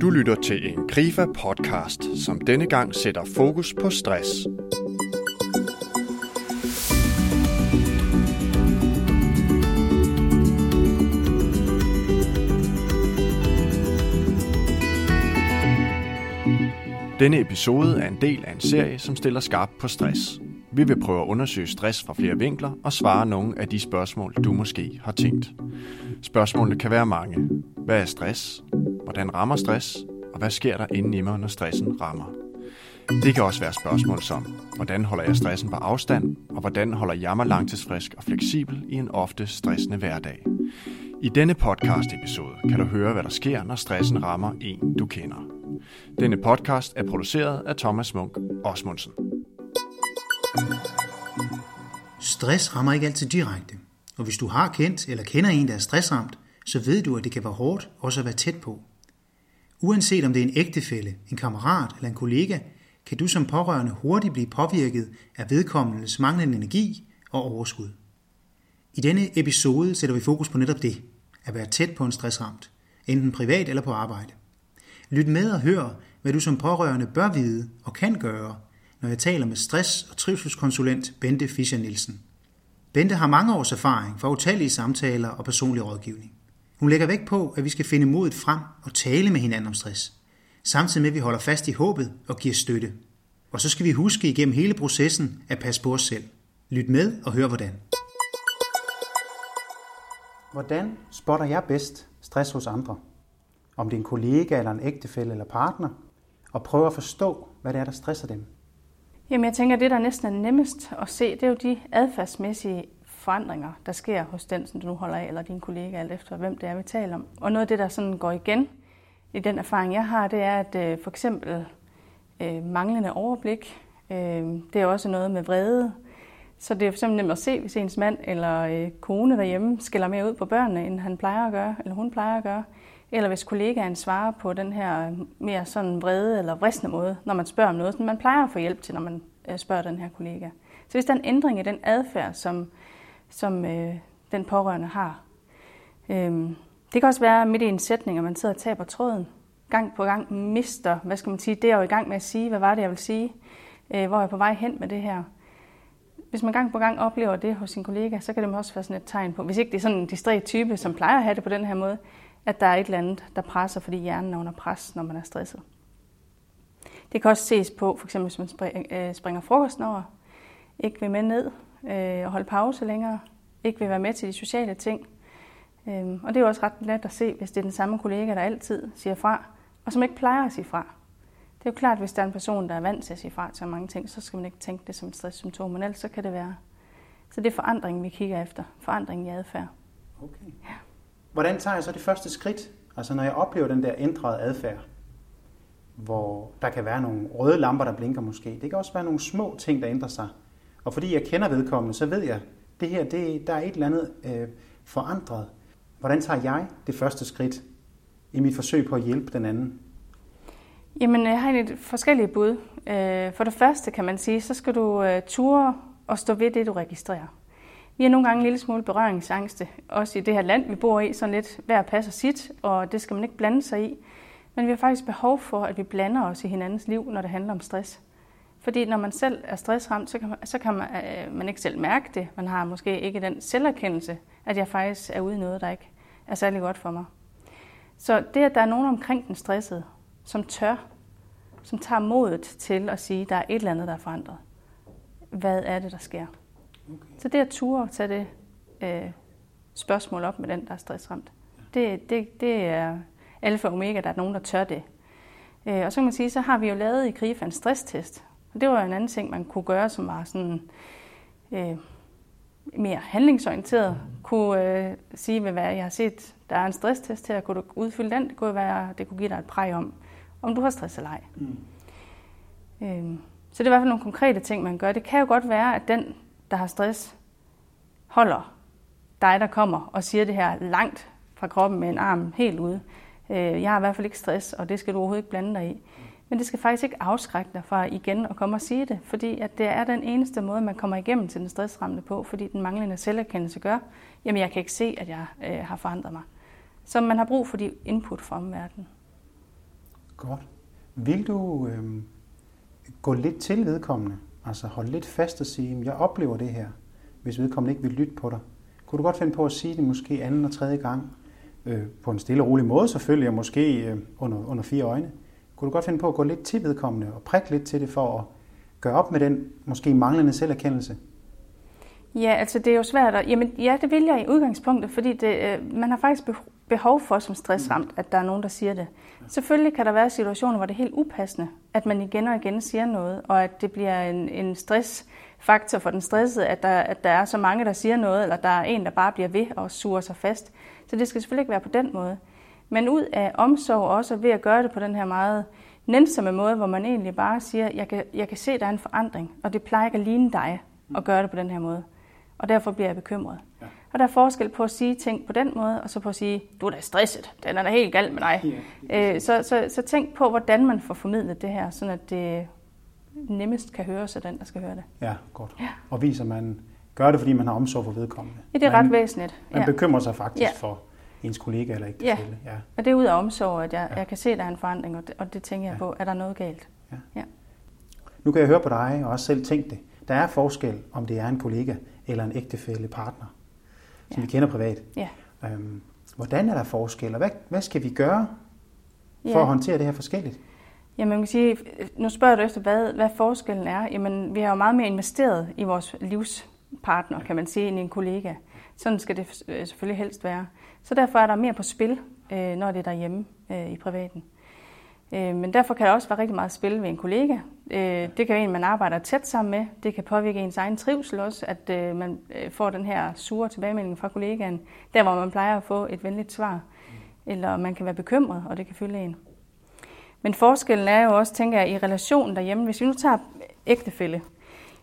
Du lytter til en Grifa-podcast, som denne gang sætter fokus på stress. Denne episode er en del af en serie, som stiller skarpt på stress. Vi vil prøve at undersøge stress fra flere vinkler og svare nogle af de spørgsmål, du måske har tænkt. Spørgsmålene kan være mange. Hvad er stress? Hvordan rammer stress? Og hvad sker der inden i mig, når stressen rammer? Det kan også være spørgsmål som, hvordan holder jeg stressen på afstand, og hvordan holder jeg mig langtidsfrisk og fleksibel i en ofte stressende hverdag. I denne podcast-episode kan du høre, hvad der sker, når stressen rammer en, du kender. Denne podcast er produceret af Thomas Munk Osmundsen. Stress rammer ikke altid direkte, og hvis du har kendt eller kender en, der er stressramt, så ved du, at det kan være hårdt også at være tæt på. Uanset om det er en ægtefælle, en kammerat eller en kollega, kan du som pårørende hurtigt blive påvirket af vedkommendes manglende energi og overskud. I denne episode sætter vi fokus på netop det, at være tæt på en stressramt, enten privat eller på arbejde. Lyt med og hør, hvad du som pårørende bør vide og kan gøre, når jeg taler med stress- og trivselskonsulent Bente Fischer Nielsen. Bente har mange års erfaring fra utallige samtaler og personlig rådgivning. Hun lægger vægt på, at vi skal finde modet frem og tale med hinanden om stress, samtidig med at vi holder fast i håbet og giver støtte. Og så skal vi huske igennem hele processen at passe på os selv. Lyt med og hør hvordan. Hvordan spotter jeg bedst stress hos andre? Om det er en kollega eller en ægtefælle eller partner, og prøver at forstå, hvad det er, der stresser dem. Jamen jeg tænker, at det, der næsten er nemmest at se, det er jo de adfærdsmæssige forandringer, der sker hos den, som du nu holder af, eller din kollega, alt efter hvem det er, vi taler om. Og noget af det, der sådan går igen i den erfaring, jeg har, det er, at øh, for eksempel øh, manglende overblik, øh, det er også noget med vrede. Så det er for eksempel nemt at se, hvis ens mand eller øh, kone derhjemme skiller mere ud på børnene, end han plejer at gøre, eller hun plejer at gøre. Eller hvis kollegaen svarer på den her øh, mere sådan vrede eller vristende måde, når man spørger om noget, som man plejer at få hjælp til, når man øh, spørger den her kollega. Så hvis der er en ændring i den adfærd, som, som øh, den pårørende har. Øh, det kan også være midt i en sætning, at man sidder og taber tråden. Gang på gang mister, hvad skal man sige, det er jo i gang med at sige, hvad var det, jeg vil sige? Øh, hvor er jeg på vej hen med det her? Hvis man gang på gang oplever det hos sin kollega, så kan det også være sådan et tegn på, hvis ikke det er sådan en distræt type, som plejer at have det på den her måde, at der er et eller andet, der presser, fordi hjernen er under pres, når man er stresset. Det kan også ses på, for eksempel hvis man øh, springer frokosten over, ikke vil med ned øh, og holde pause længere, ikke vil være med til de sociale ting. Øhm, og det er jo også ret let at se, hvis det er den samme kollega, der altid siger fra, og som ikke plejer at sige fra. Det er jo klart, at hvis der er en person, der er vant til at sige fra til mange ting, så skal man ikke tænke det som et stresssymptom, men ellers så kan det være. Så det er forandringen, vi kigger efter. Forandringen i adfærd. Okay. Ja. Hvordan tager jeg så det første skridt? Altså når jeg oplever den der ændrede adfærd, hvor der kan være nogle røde lamper, der blinker måske. Det kan også være nogle små ting, der ændrer sig. Og fordi jeg kender vedkommende, så ved jeg, det her, det, der er et eller andet øh, forandret. Hvordan tager jeg det første skridt i mit forsøg på at hjælpe den anden? Jamen, øh, jeg har lidt forskellige bud. Øh, for det første kan man sige, så skal du øh, ture og stå ved det, du registrerer. Vi har nogle gange en lille smule berøringsangste, også i det her land, vi bor i, sådan lidt hver passer sit, og det skal man ikke blande sig i. Men vi har faktisk behov for, at vi blander os i hinandens liv, når det handler om stress. Fordi når man selv er stressramt, så kan man, så kan man, øh, man ikke selv mærke det. Man har måske ikke den selverkendelse, at jeg faktisk er ude i noget, der ikke er særlig godt for mig. Så det, at der er nogen omkring den stressede, som tør, som tager modet til at sige, at der er et eller andet, der er forandret. Hvad er det, der sker? Okay. Så det at ture at tage det øh, spørgsmål op med den, der er stressramt, det, det, det er alfa og omega, der er nogen, der tør det. Øh, og så kan man sige, så har vi jo lavet i KRIFA en stresstest. Og det var en anden ting, man kunne gøre, som var sådan øh, mere handlingsorienteret. Kunne øh, sige, hvad jeg har set, der er en stresstest her, kunne du udfylde den? Det kunne være, det kunne give dig et præg om, om du har stress eller ej. Mm. Øh, så det er i hvert fald nogle konkrete ting, man gør. Det kan jo godt være, at den, der har stress, holder dig, der kommer og siger det her langt fra kroppen med en arm helt ude. Øh, jeg har i hvert fald ikke stress, og det skal du overhovedet ikke blande dig i. Men det skal faktisk ikke afskrække dig fra igen at komme og sige det, fordi at det er den eneste måde, man kommer igennem til den stressramte på, fordi den manglende selverkendelse gør, jamen jeg kan ikke se, at jeg øh, har forandret mig. Så man har brug for de input fra omverdenen. Godt. Vil du øh, gå lidt til vedkommende? Altså holde lidt fast og sige, jeg oplever det her, hvis vedkommende ikke vil lytte på dig. Kunne du godt finde på at sige det måske anden og tredje gang? Øh, på en stille og rolig måde selvfølgelig, og måske øh, under, under fire øjne. Kunne du godt finde på at gå lidt til vedkommende og prikke lidt til det for at gøre op med den måske manglende selverkendelse? Ja, altså det er jo svært at... Jamen, ja, det vil jeg i udgangspunktet, fordi det, øh, man har faktisk behov for som stressramt, at der er nogen, der siger det. Selvfølgelig kan der være situationer, hvor det er helt upassende, at man igen og igen siger noget, og at det bliver en, en stressfaktor for den stressede, at der, at der er så mange, der siger noget, eller der er en, der bare bliver ved og suger sig fast. Så det skal selvfølgelig ikke være på den måde. Men ud af omsorg også ved at gøre det på den her meget nænsomme måde, hvor man egentlig bare siger, jeg kan, jeg kan se, der er en forandring, og det plejer ikke at ligne dig at gøre det på den her måde. Og derfor bliver jeg bekymret. Ja. Og der er forskel på at sige ting på den måde, og så på at sige, du er da stresset, den er da helt gal med dig. Ja, øh, så, så, så tænk på, hvordan man får formidlet det her, sådan at det nemmest kan høres af den, der skal høre det. Ja, godt. Ja. Og viser man gør det, fordi man har omsorg for vedkommende. Ja, det er man, ret væsentligt. Man ja. bekymrer sig faktisk ja. for ens kollega eller ikke ja. ja, og det er ud af omsorg, at jeg, ja. jeg kan se, at der er en forandring, og det, og det tænker jeg ja. på, er der noget galt? Ja. ja. Nu kan jeg høre på dig, og også selv tænke det. Der er forskel, om det er en kollega eller en ægtefælle partner som ja. vi kender privat. Ja. Øhm, hvordan er der forskel, og hvad, hvad skal vi gøre for ja. at håndtere det her forskelligt? Jamen, man kan sige, nu spørger du efter, hvad, hvad forskellen er. Jamen, vi har jo meget mere investeret i vores livspartner, kan man sige, end en kollega. Sådan skal det øh, selvfølgelig helst være. Så derfor er der mere på spil, øh, når det er derhjemme øh, i privaten. Øh, men derfor kan der også være rigtig meget spil ved en kollega. Øh, det kan være en, man arbejder tæt sammen med. Det kan påvirke ens egen trivsel også, at øh, man øh, får den her sure tilbagemelding fra kollegaen, der hvor man plejer at få et venligt svar. Eller man kan være bekymret, og det kan fylde en. Men forskellen er jo også, tænker jeg, i relationen derhjemme. Hvis vi nu tager ægtefælde.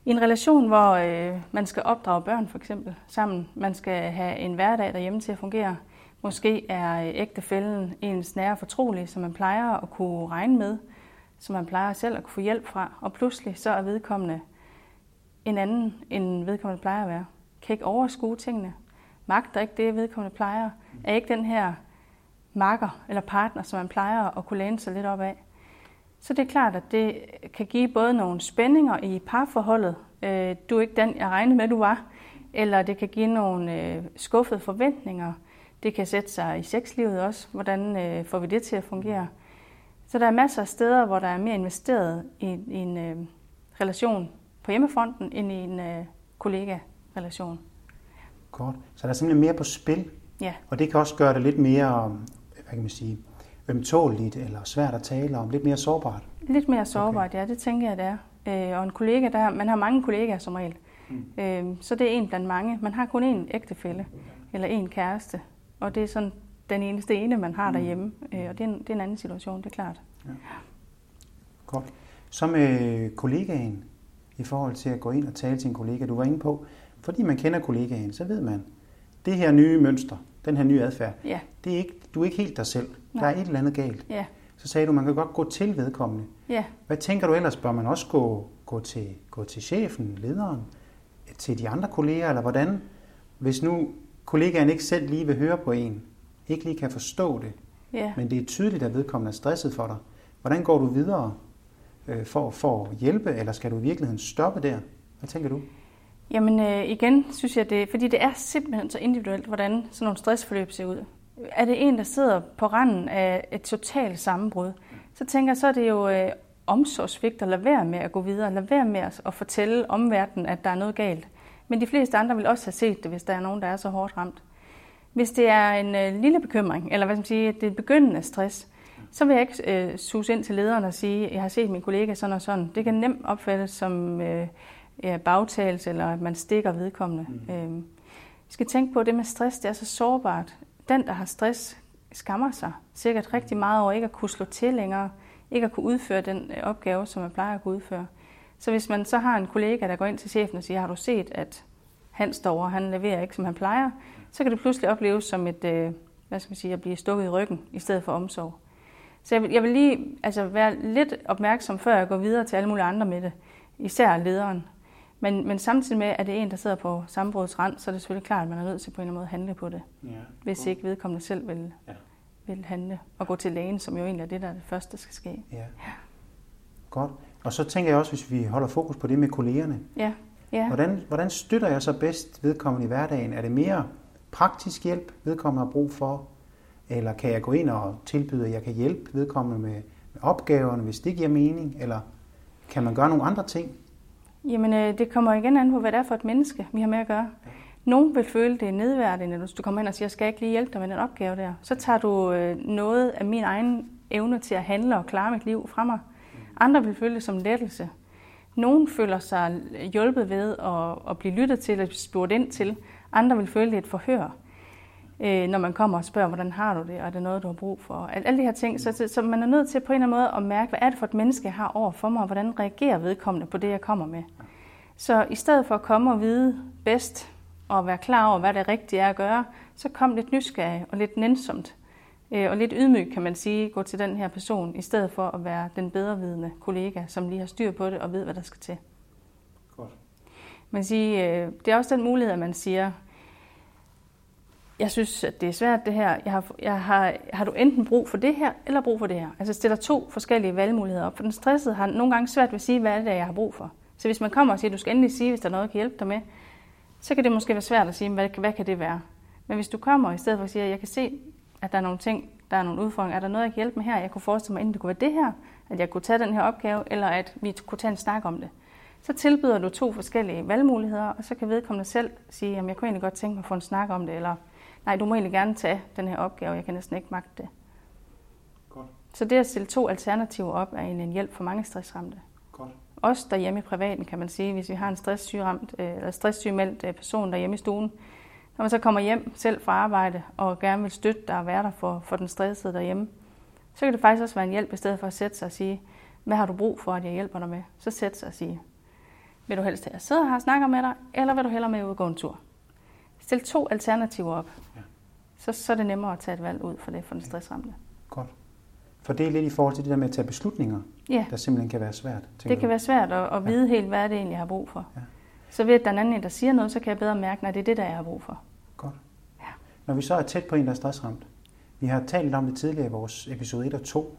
I en relation, hvor øh, man skal opdrage børn for eksempel sammen, man skal have en hverdag derhjemme til at fungere, Måske er øh, ægtefælden ens nære fortrolige, som man plejer at kunne regne med, som man plejer selv at kunne få hjælp fra, og pludselig så er vedkommende en anden, end vedkommende plejer at være. Kan ikke overskue tingene. Magter ikke det, vedkommende plejer. Er ikke den her makker eller partner, som man plejer at kunne læne sig lidt op af. Så det er klart, at det kan give både nogle spændinger i parforholdet. Øh, du er ikke den, jeg regnede med, du var. Eller det kan give nogle øh, skuffede forventninger – det kan sætte sig i sexlivet også. Hvordan øh, får vi det til at fungere? Så der er masser af steder, hvor der er mere investeret i, i en øh, relation på hjemmefronten, end i en øh, kollega-relation. Godt. Så der er simpelthen mere på spil. Ja. Og det kan også gøre det lidt mere, hvad kan man sige, ømtåligt eller svært at tale om, lidt mere sårbart. Lidt mere sårbart, okay. ja, det tænker jeg, det er. Øh, og en kollega, der, man har mange kollegaer som regel. Mm. Øh, så det er en blandt mange. Man har kun én ægtefælle eller en kæreste. Og det er sådan den eneste ene, man har mm. derhjemme. Øh, og det er, en, det er en anden situation, det er klart. Ja. Godt. Så med kollegaen, i forhold til at gå ind og tale til en kollega, du var inde på, fordi man kender kollegaen, så ved man, det her nye mønster, den her nye adfærd, ja. det er ikke, du er ikke helt dig selv. Nej. Der er et eller andet galt. Ja. Så sagde du, man kan godt gå til vedkommende. Ja. Hvad tænker du ellers? Bør man også gå, gå, til, gå til chefen, lederen, til de andre kolleger, eller hvordan? Hvis nu kollegaen ikke selv lige vil høre på en, ikke lige kan forstå det, ja. men det er tydeligt, at vedkommende er stresset for dig. Hvordan går du videre øh, for, for at hjælpe, eller skal du i virkeligheden stoppe der? Hvad tænker du? Jamen øh, igen synes jeg det, fordi det er simpelthen så individuelt, hvordan sådan nogle stressforløb ser ud. Er det en, der sidder på randen af et totalt sammenbrud, så tænker jeg, så er det jo øh, omsorgsvigt at lade være med at gå videre, lade være med at fortælle omverdenen, at der er noget galt. Men de fleste andre vil også have set det, hvis der er nogen, der er så hårdt ramt. Hvis det er en øh, lille bekymring, eller hvad skal man sige, det er begyndende stress, så vil jeg ikke øh, suse ind til lederen og sige, jeg har set min kollega sådan og sådan. Det kan nemt opfattes som øh, ja, bagtagelse, eller at man stikker vedkommende. Mm. Øh, vi skal tænke på, at det med stress, det er så sårbart. Den, der har stress, skammer sig sikkert rigtig meget over ikke at kunne slå til længere, ikke at kunne udføre den øh, opgave, som man plejer at kunne udføre. Så hvis man så har en kollega, der går ind til chefen og siger, har du set, at han står og han leverer ikke, som han plejer, så kan det pludselig opleves som et, øh, hvad skal man sige, at blive stukket i ryggen, i stedet for omsorg. Så jeg vil, jeg vil lige altså, være lidt opmærksom, før jeg går videre til alle mulige andre med det, især lederen. Men, men samtidig med, at det er en, der sidder på sammenbrudets rand, så er det selvfølgelig klart, at man er nødt til på en eller anden måde at handle på det, ja, hvis ikke vedkommende selv vil, ja. vil handle og gå til lægen, som jo egentlig er det, der er det første, der skal ske. Ja. Godt. Og så tænker jeg også, hvis vi holder fokus på det med kollegerne. Ja, ja. Hvordan, hvordan støtter jeg så bedst vedkommende i hverdagen? Er det mere praktisk hjælp, vedkommende har brug for? Eller kan jeg gå ind og tilbyde, at jeg kan hjælpe vedkommende med, med opgaverne, hvis det giver mening? Eller kan man gøre nogle andre ting? Jamen, øh, det kommer igen an på, hvad det er for et menneske, vi har med at gøre. Nogen vil føle, det er nedværdigende, hvis du kommer ind og siger, skal jeg ikke lige hjælpe dig med den opgave der? Så tager du øh, noget af min egen evne til at handle og klare mit liv fra mig. Andre vil føle det som lettelse. Nogen føler sig hjulpet ved at, at blive lyttet til og spurgt ind til. Andre vil føle det et forhør, øh, når man kommer og spørger, hvordan har du det, og er det noget, du har brug for? Alle de her ting. Så, så man er nødt til på en eller anden måde at mærke, hvad er det for et menneske, jeg har over for mig, og hvordan reagerer vedkommende på det, jeg kommer med. Så i stedet for at komme og vide bedst, og være klar over, hvad det rigtige er at gøre, så kom lidt nysgerrig og lidt nænsomt. Øh, og lidt ydmyg, kan man sige, gå til den her person, i stedet for at være den bedrevidende kollega, som lige har styr på det og ved, hvad der skal til. Godt. Man siger, øh, det er også den mulighed, at man siger, jeg synes, at det er svært det her. Jeg har, jeg har, har du enten brug for det her, eller brug for det her? Altså stiller to forskellige valgmuligheder op. For den stressede har nogle gange svært ved at sige, hvad er det, jeg har brug for. Så hvis man kommer og siger, at du skal endelig sige, hvis der er noget, jeg kan hjælpe dig med, så kan det måske være svært at sige, hvad, hvad kan det være? Men hvis du kommer i stedet for at sige, at jeg kan se, at der er nogle ting, der er nogle udfordringer, er der noget, jeg kan hjælpe med her? Jeg kunne forestille mig, enten det kunne være det her, at jeg kunne tage den her opgave, eller at vi kunne tage en snak om det. Så tilbyder du to forskellige valgmuligheder, og så kan vedkommende selv sige, at jeg kunne egentlig godt tænke mig at få en snak om det, eller nej, du må egentlig gerne tage den her opgave, jeg kan næsten ikke magte det. Godt. Så det at stille to alternativer op er en hjælp for mange stressramte. Godt. Også derhjemme i privaten, kan man sige, hvis vi har en stresssygemeldt, eller stresssygemeldt person derhjemme i stuen, når man så kommer hjem selv fra arbejde og gerne vil støtte dig og være der for, for den stressede derhjemme, så kan det faktisk også være en hjælp, i stedet for at sætte sig og sige, hvad har du brug for, at jeg hjælper dig med? Så sæt sig og sige, vil du helst have, at jeg sidder her og snakker med dig, eller vil du hellere med ud og gå en tur? Stil to alternativer op. Ja. Så, så er det nemmere at tage et valg ud for det for den stressramte. Godt. For det er lidt i forhold til det der med at tage beslutninger, ja. der simpelthen kan være svært. Det kan du? være svært at, at vide ja. helt, hvad det egentlig, jeg har brug for. Ja. Så ved at der er en anden, der siger noget, så kan jeg bedre mærke, at det er det, der jeg har brug for. Godt. Ja. Når vi så er tæt på en, der er stressramt. Vi har talt om det tidligere i vores episode 1 og 2,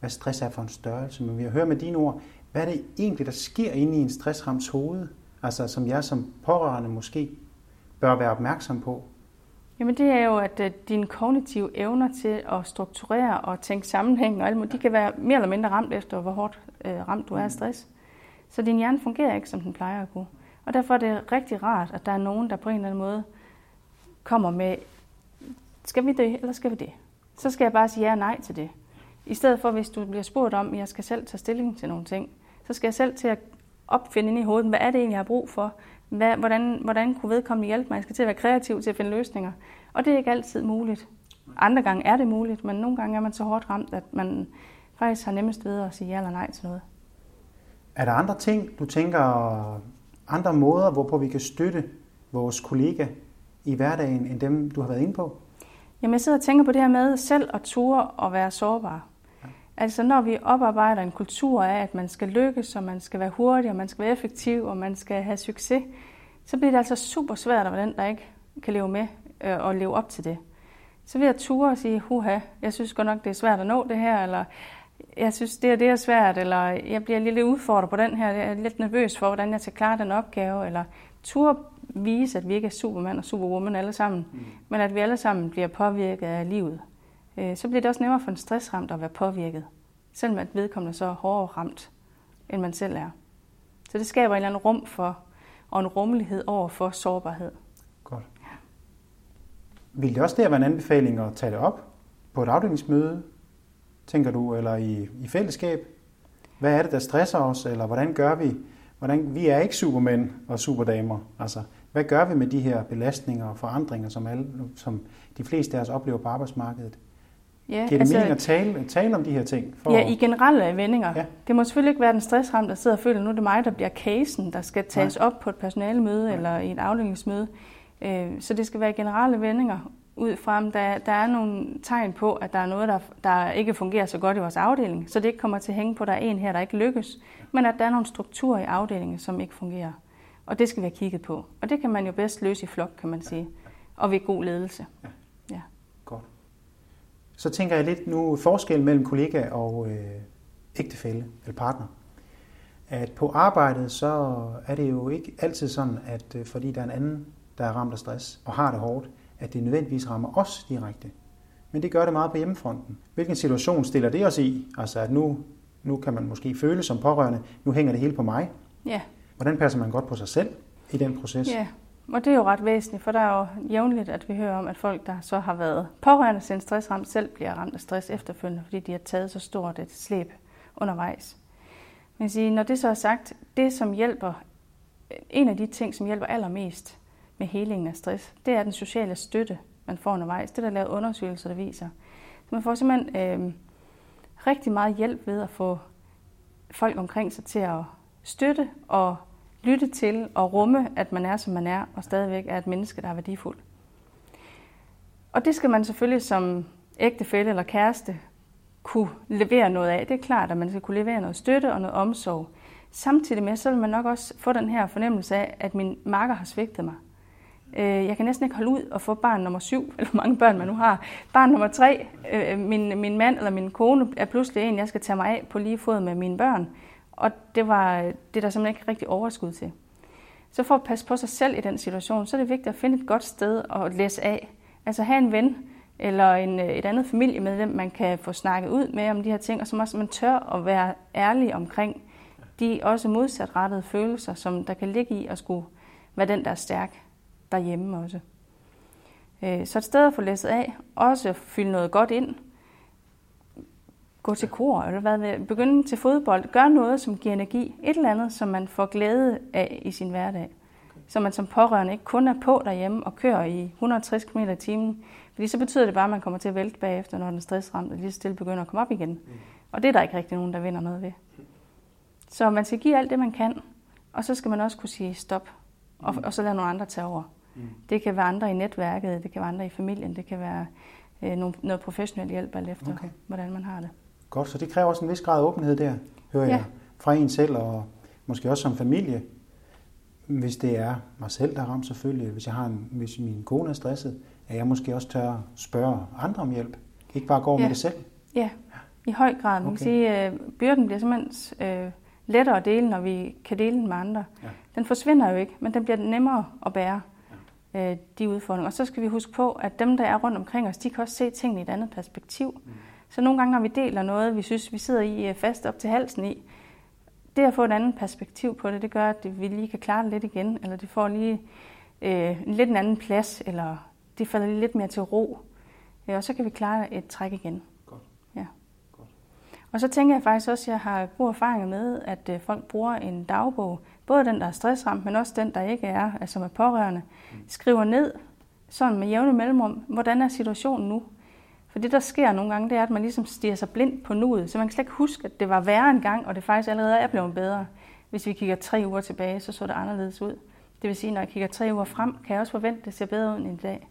hvad stress er for en størrelse, men vi har hørt med dine ord, hvad er det egentlig, der sker inde i en stressramts hoved, altså som jeg som pårørende måske bør være opmærksom på? Jamen det er jo, at øh, dine kognitive evner til at strukturere og tænke sammenhæng og alt muligt, de kan være mere eller mindre ramt efter, hvor hårdt øh, ramt du er af stress. Så din hjerne fungerer ikke, som den plejer at kunne. Og derfor er det rigtig rart, at der er nogen, der på en eller anden måde kommer med, skal vi det, eller skal vi det? Så skal jeg bare sige ja og nej til det. I stedet for, hvis du bliver spurgt om, at jeg skal selv tage stilling til nogle ting, så skal jeg selv til at opfinde ind i hovedet, hvad er det egentlig, jeg har brug for? Hvad, hvordan, hvordan kunne vedkommende hjælpe mig? Jeg skal til at være kreativ til at finde løsninger. Og det er ikke altid muligt. Andre gange er det muligt, men nogle gange er man så hårdt ramt, at man faktisk har nemmest ved at sige ja eller nej til noget. Er der andre ting, du tænker, andre måder, hvorpå vi kan støtte vores kollega i hverdagen, end dem, du har været inde på? Jamen, jeg sidder og tænker på det her med selv at ture og være sårbar. Altså, når vi oparbejder en kultur af, at man skal lykkes, og man skal være hurtig, og man skal være effektiv, og man skal have succes, så bliver det altså super svært at være den, der ikke kan leve med øh, og leve op til det. Så vil jeg ture og sige, huha, jeg synes godt nok, det er svært at nå det her, eller jeg synes, det er, det er svært, eller jeg bliver lidt udfordret på den her, jeg er lidt nervøs for, hvordan jeg skal klare den opgave, eller tur vise, at vi ikke er supermand og superwoman alle sammen, mm. men at vi alle sammen bliver påvirket af livet. Øh, så bliver det også nemmere for en stressramt at være påvirket, selvom at vedkommende så er hårdere ramt, end man selv er. Så det skaber en eller anden rum for, og en rummelighed over for sårbarhed. Godt. Ja. Vil det også der være en anbefaling at tage det op på et afdelingsmøde, tænker du, eller i, i fællesskab? Hvad er det, der stresser os, eller hvordan gør vi? Hvordan, vi er ikke supermænd og superdamer. Altså, hvad gør vi med de her belastninger og forandringer, som, alle, som de fleste af os oplever på arbejdsmarkedet? Ja, Giver det altså, mening at tale, tale om de her ting? For ja, i generelle vendinger. Ja. Det må selvfølgelig ikke være den stressramte, der sidder og føler, at nu er det mig, der bliver casen, der skal tages Nej. op på et personalemøde Nej. eller i et afdelingsmøde. Øh, så det skal være generelle vendinger, ud fra, om der, der er nogle tegn på, at der er noget, der, der ikke fungerer så godt i vores afdeling, så det ikke kommer til at hænge på, at der er en her, der ikke lykkes, men at der er nogle strukturer i afdelingen, som ikke fungerer. Og det skal vi have kigget på. Og det kan man jo bedst løse i flok, kan man sige, og ved god ledelse. Ja. Så tænker jeg lidt nu forskel mellem kollega og øh, ægtefælle eller partner. At på arbejdet, så er det jo ikke altid sådan, at øh, fordi der er en anden, der er ramt af stress og har det hårdt, at det nødvendigvis rammer os direkte. Men det gør det meget på hjemmefronten. Hvilken situation stiller det os i? Altså at nu, nu kan man måske føle som pårørende, nu hænger det hele på mig. Ja. Hvordan passer man godt på sig selv i den proces? Ja, og det er jo ret væsentligt, for der er jo jævnligt, at vi hører om, at folk, der så har været pårørende til en stressramt, selv bliver ramt af stress efterfølgende, fordi de har taget så stort et slæb undervejs. Men sige, når det så er sagt, det som hjælper, en af de ting, som hjælper allermest med helingen af stress, det er den sociale støtte, man får undervejs. Det er der lavet undersøgelser, der viser. Så man får simpelthen øh, rigtig meget hjælp ved at få folk omkring sig til at støtte og lytte til og rumme, at man er, som man er, og stadigvæk er et menneske, der er værdifuld. Og det skal man selvfølgelig som ægtefælle eller kæreste kunne levere noget af. Det er klart, at man skal kunne levere noget støtte og noget omsorg. Samtidig med, så vil man nok også få den her fornemmelse af, at min makker har svigtet mig. Øh, jeg kan næsten ikke holde ud og få barn nummer syv, eller hvor mange børn man nu har. Barn nummer tre, øh, min, min mand eller min kone er pludselig en, jeg skal tage mig af på lige fod med mine børn. Og det var det der simpelthen ikke rigtig overskud til. Så for at passe på sig selv i den situation, så er det vigtigt at finde et godt sted at læse af. Altså have en ven eller en, øh, et andet familiemedlem, man kan få snakket ud med om de her ting, og som også man tør at være ærlig omkring de også modsatrettede følelser, som der kan ligge i at skulle være den, der er stærk derhjemme også. Øh, så et sted at få læsset af, også fylde noget godt ind, gå til kor, eller hvad, begynde til fodbold, gør noget, som giver energi, et eller andet, som man får glæde af i sin hverdag. Så man som pårørende ikke kun er på derhjemme og kører i 160 km i timen, fordi så betyder det bare, at man kommer til at vælte bagefter, når den stressramte lige stille begynder at komme op igen. Og det er der ikke rigtig nogen, der vinder noget ved. Så man skal give alt det, man kan, og så skal man også kunne sige stop, og, og så lade nogle andre tage over. Det kan være andre i netværket, det kan være andre i familien, det kan være øh, noget professionel hjælp alt efter, okay. hvordan man har det. Godt, så det kræver også en vis grad af åbenhed der, hører ja. jeg, fra en selv og måske også som familie. Hvis det er mig selv, der er ramt selvfølgelig, hvis, jeg har en, hvis min kone er stresset, at jeg måske også tør spørge andre om hjælp. Ikke bare gå ja. med det selv. Ja, i høj grad. Man okay. kan sige, at øh, byrden bliver simpelthen øh, lettere at dele, når vi kan dele den med andre. Ja. Den forsvinder jo ikke, men den bliver nemmere at bære, ja. øh, de udfordringer. Og så skal vi huske på, at dem, der er rundt omkring os, de kan også se tingene i et andet perspektiv. Mm. Så nogle gange, når vi deler noget, vi synes, vi sidder i øh, fast op til halsen i, det at få et andet perspektiv på det, det gør, at vi lige kan klare det lidt igen, eller det får lige øh, lidt en anden plads, eller det falder lige lidt mere til ro. Og så kan vi klare et træk igen. Godt. Ja. Godt. Og så tænker jeg faktisk også, at jeg har gode erfaringer med, at øh, folk bruger en dagbog, både den, der er stressramt, men også den, der ikke er, altså som er pårørende, mm. skriver ned, sådan med jævne mellemrum, hvordan er situationen nu? For det, der sker nogle gange, det er, at man ligesom stiger sig blind på nuet, så man kan slet ikke huske, at det var værre en gang, og det faktisk allerede er blevet bedre. Hvis vi kigger tre uger tilbage, så så det anderledes ud. Det vil sige, når jeg kigger tre uger frem, kan jeg også forvente, at det ser bedre ud end i dag.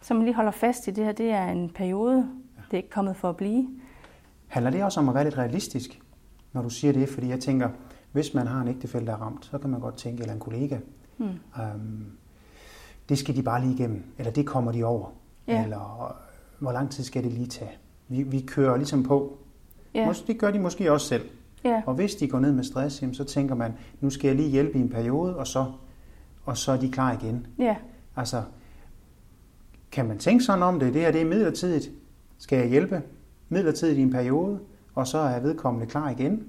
Så man lige holder fast i det her, det er en periode. Det er ikke kommet for at blive. Handler det også om at være lidt realistisk, når du siger det? Fordi jeg tænker, hvis man har en ægtefælde, der er ramt, så kan man godt tænke, eller en kollega, hmm. øhm, det skal de bare lige igennem, eller det kommer de over. Ja. Eller hvor lang tid skal det lige tage? Vi, vi kører ligesom på. Ja. Det gør de måske også selv. Ja. Og hvis de går ned med stress, så tænker man, nu skal jeg lige hjælpe i en periode, og så, og så er de klar igen. Ja. Altså, kan man tænke sådan om det? Det her det er midlertidigt. Skal jeg hjælpe midlertidigt i en periode, og så er vedkommende klar igen?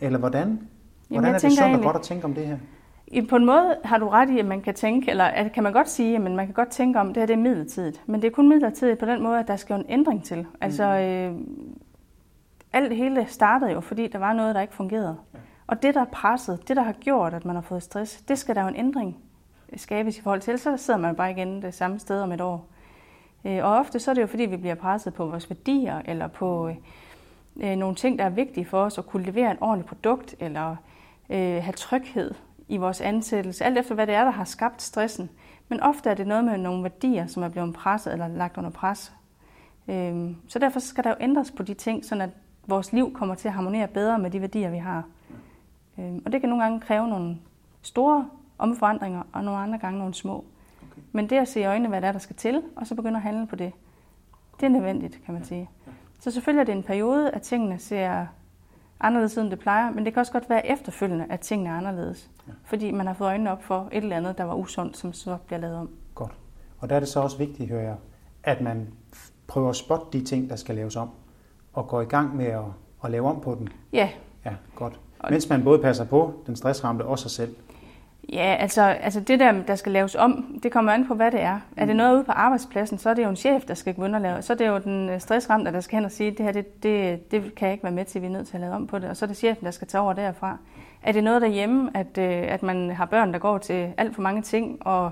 Eller hvordan? Hvordan Jamen, er det sundt og godt at tænke om det her? På en måde har du ret i, at man kan tænke, eller kan man godt sige, at man kan godt tænke om, at det her det er midlertidigt. Men det er kun midlertidigt på den måde, at der skal en ændring til. Altså, mm. øh, alt det hele startede jo, fordi der var noget, der ikke fungerede. Ja. Og det, der er presset, det, der har gjort, at man har fået stress, det skal der jo en ændring skabes i forhold til. Så sidder man bare igen det samme sted om et år. Øh, og ofte så er det jo, fordi vi bliver presset på vores værdier, eller på øh, øh nogle ting, der er vigtige for os, at kunne levere et ordentligt produkt, eller øh, have tryghed i vores ansættelse, alt efter hvad det er, der har skabt stressen. Men ofte er det noget med nogle værdier, som er blevet presset eller lagt under pres. Øhm, så derfor skal der jo ændres på de ting, så at vores liv kommer til at harmonere bedre med de værdier, vi har. Øhm, og det kan nogle gange kræve nogle store omforandringer, og nogle andre gange nogle små. Okay. Men det at se i øjnene, hvad det er, der skal til, og så begynde at handle på det, Det er nødvendigt, kan man sige. Så selvfølgelig er det en periode, at tingene ser anderledes end det plejer, men det kan også godt være efterfølgende, at tingene er anderledes. Fordi man har fået øjnene op for et eller andet, der var usundt, som så bliver lavet om. Godt. Og der er det så også vigtigt, hører jeg, at man prøver at spotte de ting, der skal laves om, og går i gang med at, at lave om på den. Ja. Ja, godt. Mens man både passer på den stressramte og sig selv. Ja, altså, altså det der, der skal laves om, det kommer an på, hvad det er. Er det noget ude på arbejdspladsen, så er det jo en chef, der skal gå og lave. Så er det jo den øh, stressramte, der skal hen og sige, det her, det, det, det kan jeg ikke være med til, vi er nødt til at lave om på det. Og så er det chefen, der skal tage over derfra. Er det noget derhjemme, at, øh, at man har børn, der går til alt for mange ting, og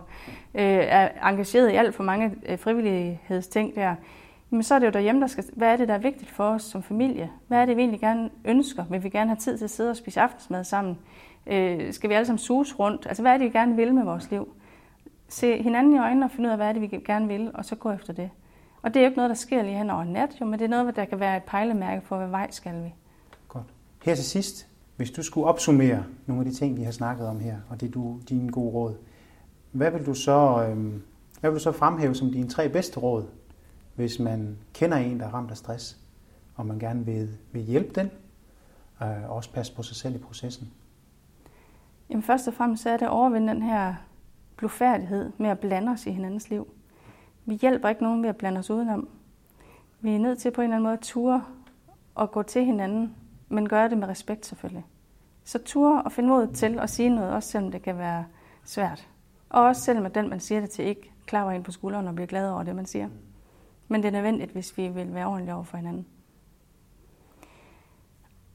øh, er engageret i alt for mange øh, frivillighedsting der, men så er det jo derhjemme, der skal, hvad er det, der er vigtigt for os som familie? Hvad er det, vi egentlig gerne ønsker? Vil vi gerne have tid til at sidde og spise aftensmad sammen? Øh, skal vi alle sammen sus rundt? Altså, hvad er det, vi gerne vil med vores liv? Se hinanden i øjnene og finde ud af, hvad er det, vi gerne vil, og så gå efter det. Og det er jo ikke noget, der sker lige hen over nat, jo, men det er noget, der kan være et pejlemærke for, hvad vej skal vi. Godt. Her til sidst, hvis du skulle opsummere nogle af de ting, vi har snakket om her, og det er du, dine gode råd, hvad vil du så, øh, hvad vil du så fremhæve som dine tre bedste råd, hvis man kender en, der er ramt af stress, og man gerne vil, vil hjælpe den, øh, og også passe på sig selv i processen? Jamen først og fremmest så er det at overvinde den her blufærdighed med at blande os i hinandens liv. Vi hjælper ikke nogen ved at blande os udenom. Vi er nødt til på en eller anden måde at ture og gå til hinanden, men gøre det med respekt selvfølgelig. Så ture og finde mod til at sige noget, også selvom det kan være svært. Og også selvom at den, man siger det til, ikke klapper ind på skulderen og bliver glad over det, man siger. Men det er nødvendigt, hvis vi vil være ordentlige over for hinanden.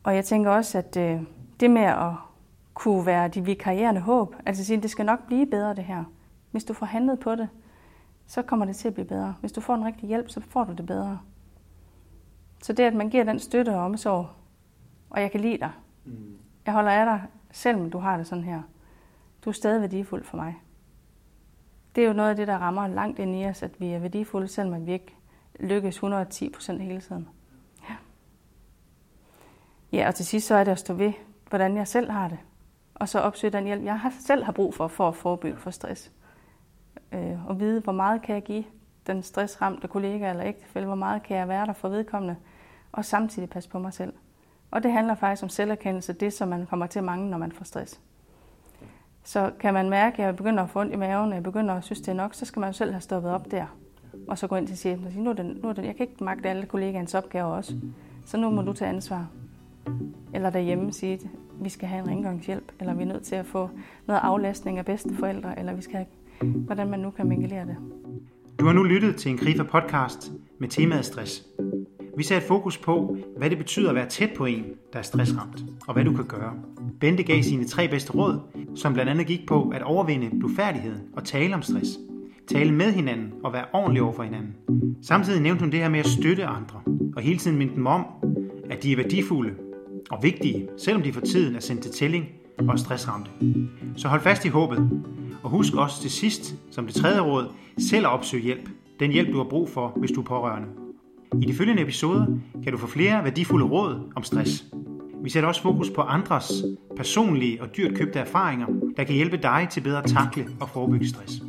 Og jeg tænker også, at øh, det med at kunne være de vikarierende håb. Altså sige, det skal nok blive bedre det her. Hvis du får handlet på det, så kommer det til at blive bedre. Hvis du får en rigtig hjælp, så får du det bedre. Så det, at man giver den støtte og omsorg, og jeg kan lide dig. Mm. Jeg holder af dig, selvom du har det sådan her. Du er stadig værdifuld for mig. Det er jo noget af det, der rammer langt ind i os, at vi er værdifulde, selvom vi ikke lykkes 110 procent hele tiden. Ja. ja, og til sidst så er det at stå ved, hvordan jeg selv har det og så opsøge den hjælp, jeg selv har brug for, for at forebygge for stress. Øh, og vide, hvor meget kan jeg give den stressramte kollega eller ægtefælle, hvor meget kan jeg være der for vedkommende, og samtidig passe på mig selv. Og det handler faktisk om selverkendelse, det som man kommer til at mangle, når man får stress. Så kan man mærke, at jeg begynder at få ondt i maven, og jeg begynder at synes, det er nok, så skal man jo selv have stoppet op der. Og så gå ind til chefen og sige, nu er, det, nu er det, jeg kan ikke magte alle kollegaens opgaver også, så nu må du tage ansvar. Eller derhjemme sige, vi skal have en rengøringshjælp, eller vi er nødt til at få noget aflastning af forældre, eller vi skal have, hvordan man nu kan mingelere det. Du har nu lyttet til en Grifer podcast med temaet stress. Vi satte fokus på, hvad det betyder at være tæt på en, der er stressramt, og hvad du kan gøre. Bente gav sine tre bedste råd, som blandt andet gik på at overvinde blufærdigheden og tale om stress. Tale med hinanden og være ordentlig over for hinanden. Samtidig nævnte hun det her med at støtte andre, og hele tiden minde dem om, at de er værdifulde og vigtige, selvom de for tiden er sendt til tælling og stressramte. Så hold fast i håbet, og husk også til sidst, som det tredje råd, selv at opsøge hjælp. Den hjælp, du har brug for, hvis du er pårørende. I de følgende episoder kan du få flere værdifulde råd om stress. Vi sætter også fokus på andres personlige og dyrt købte erfaringer, der kan hjælpe dig til bedre at takle og forebygge stress.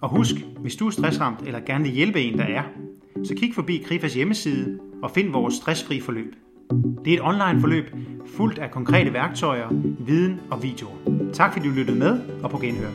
Og husk, hvis du er stressramt eller gerne vil hjælpe en, der er, så kig forbi Krifas hjemmeside og find vores stressfri forløb. Det er et online forløb fuldt af konkrete værktøjer, viden og videoer. Tak fordi du lyttede med og på genhør.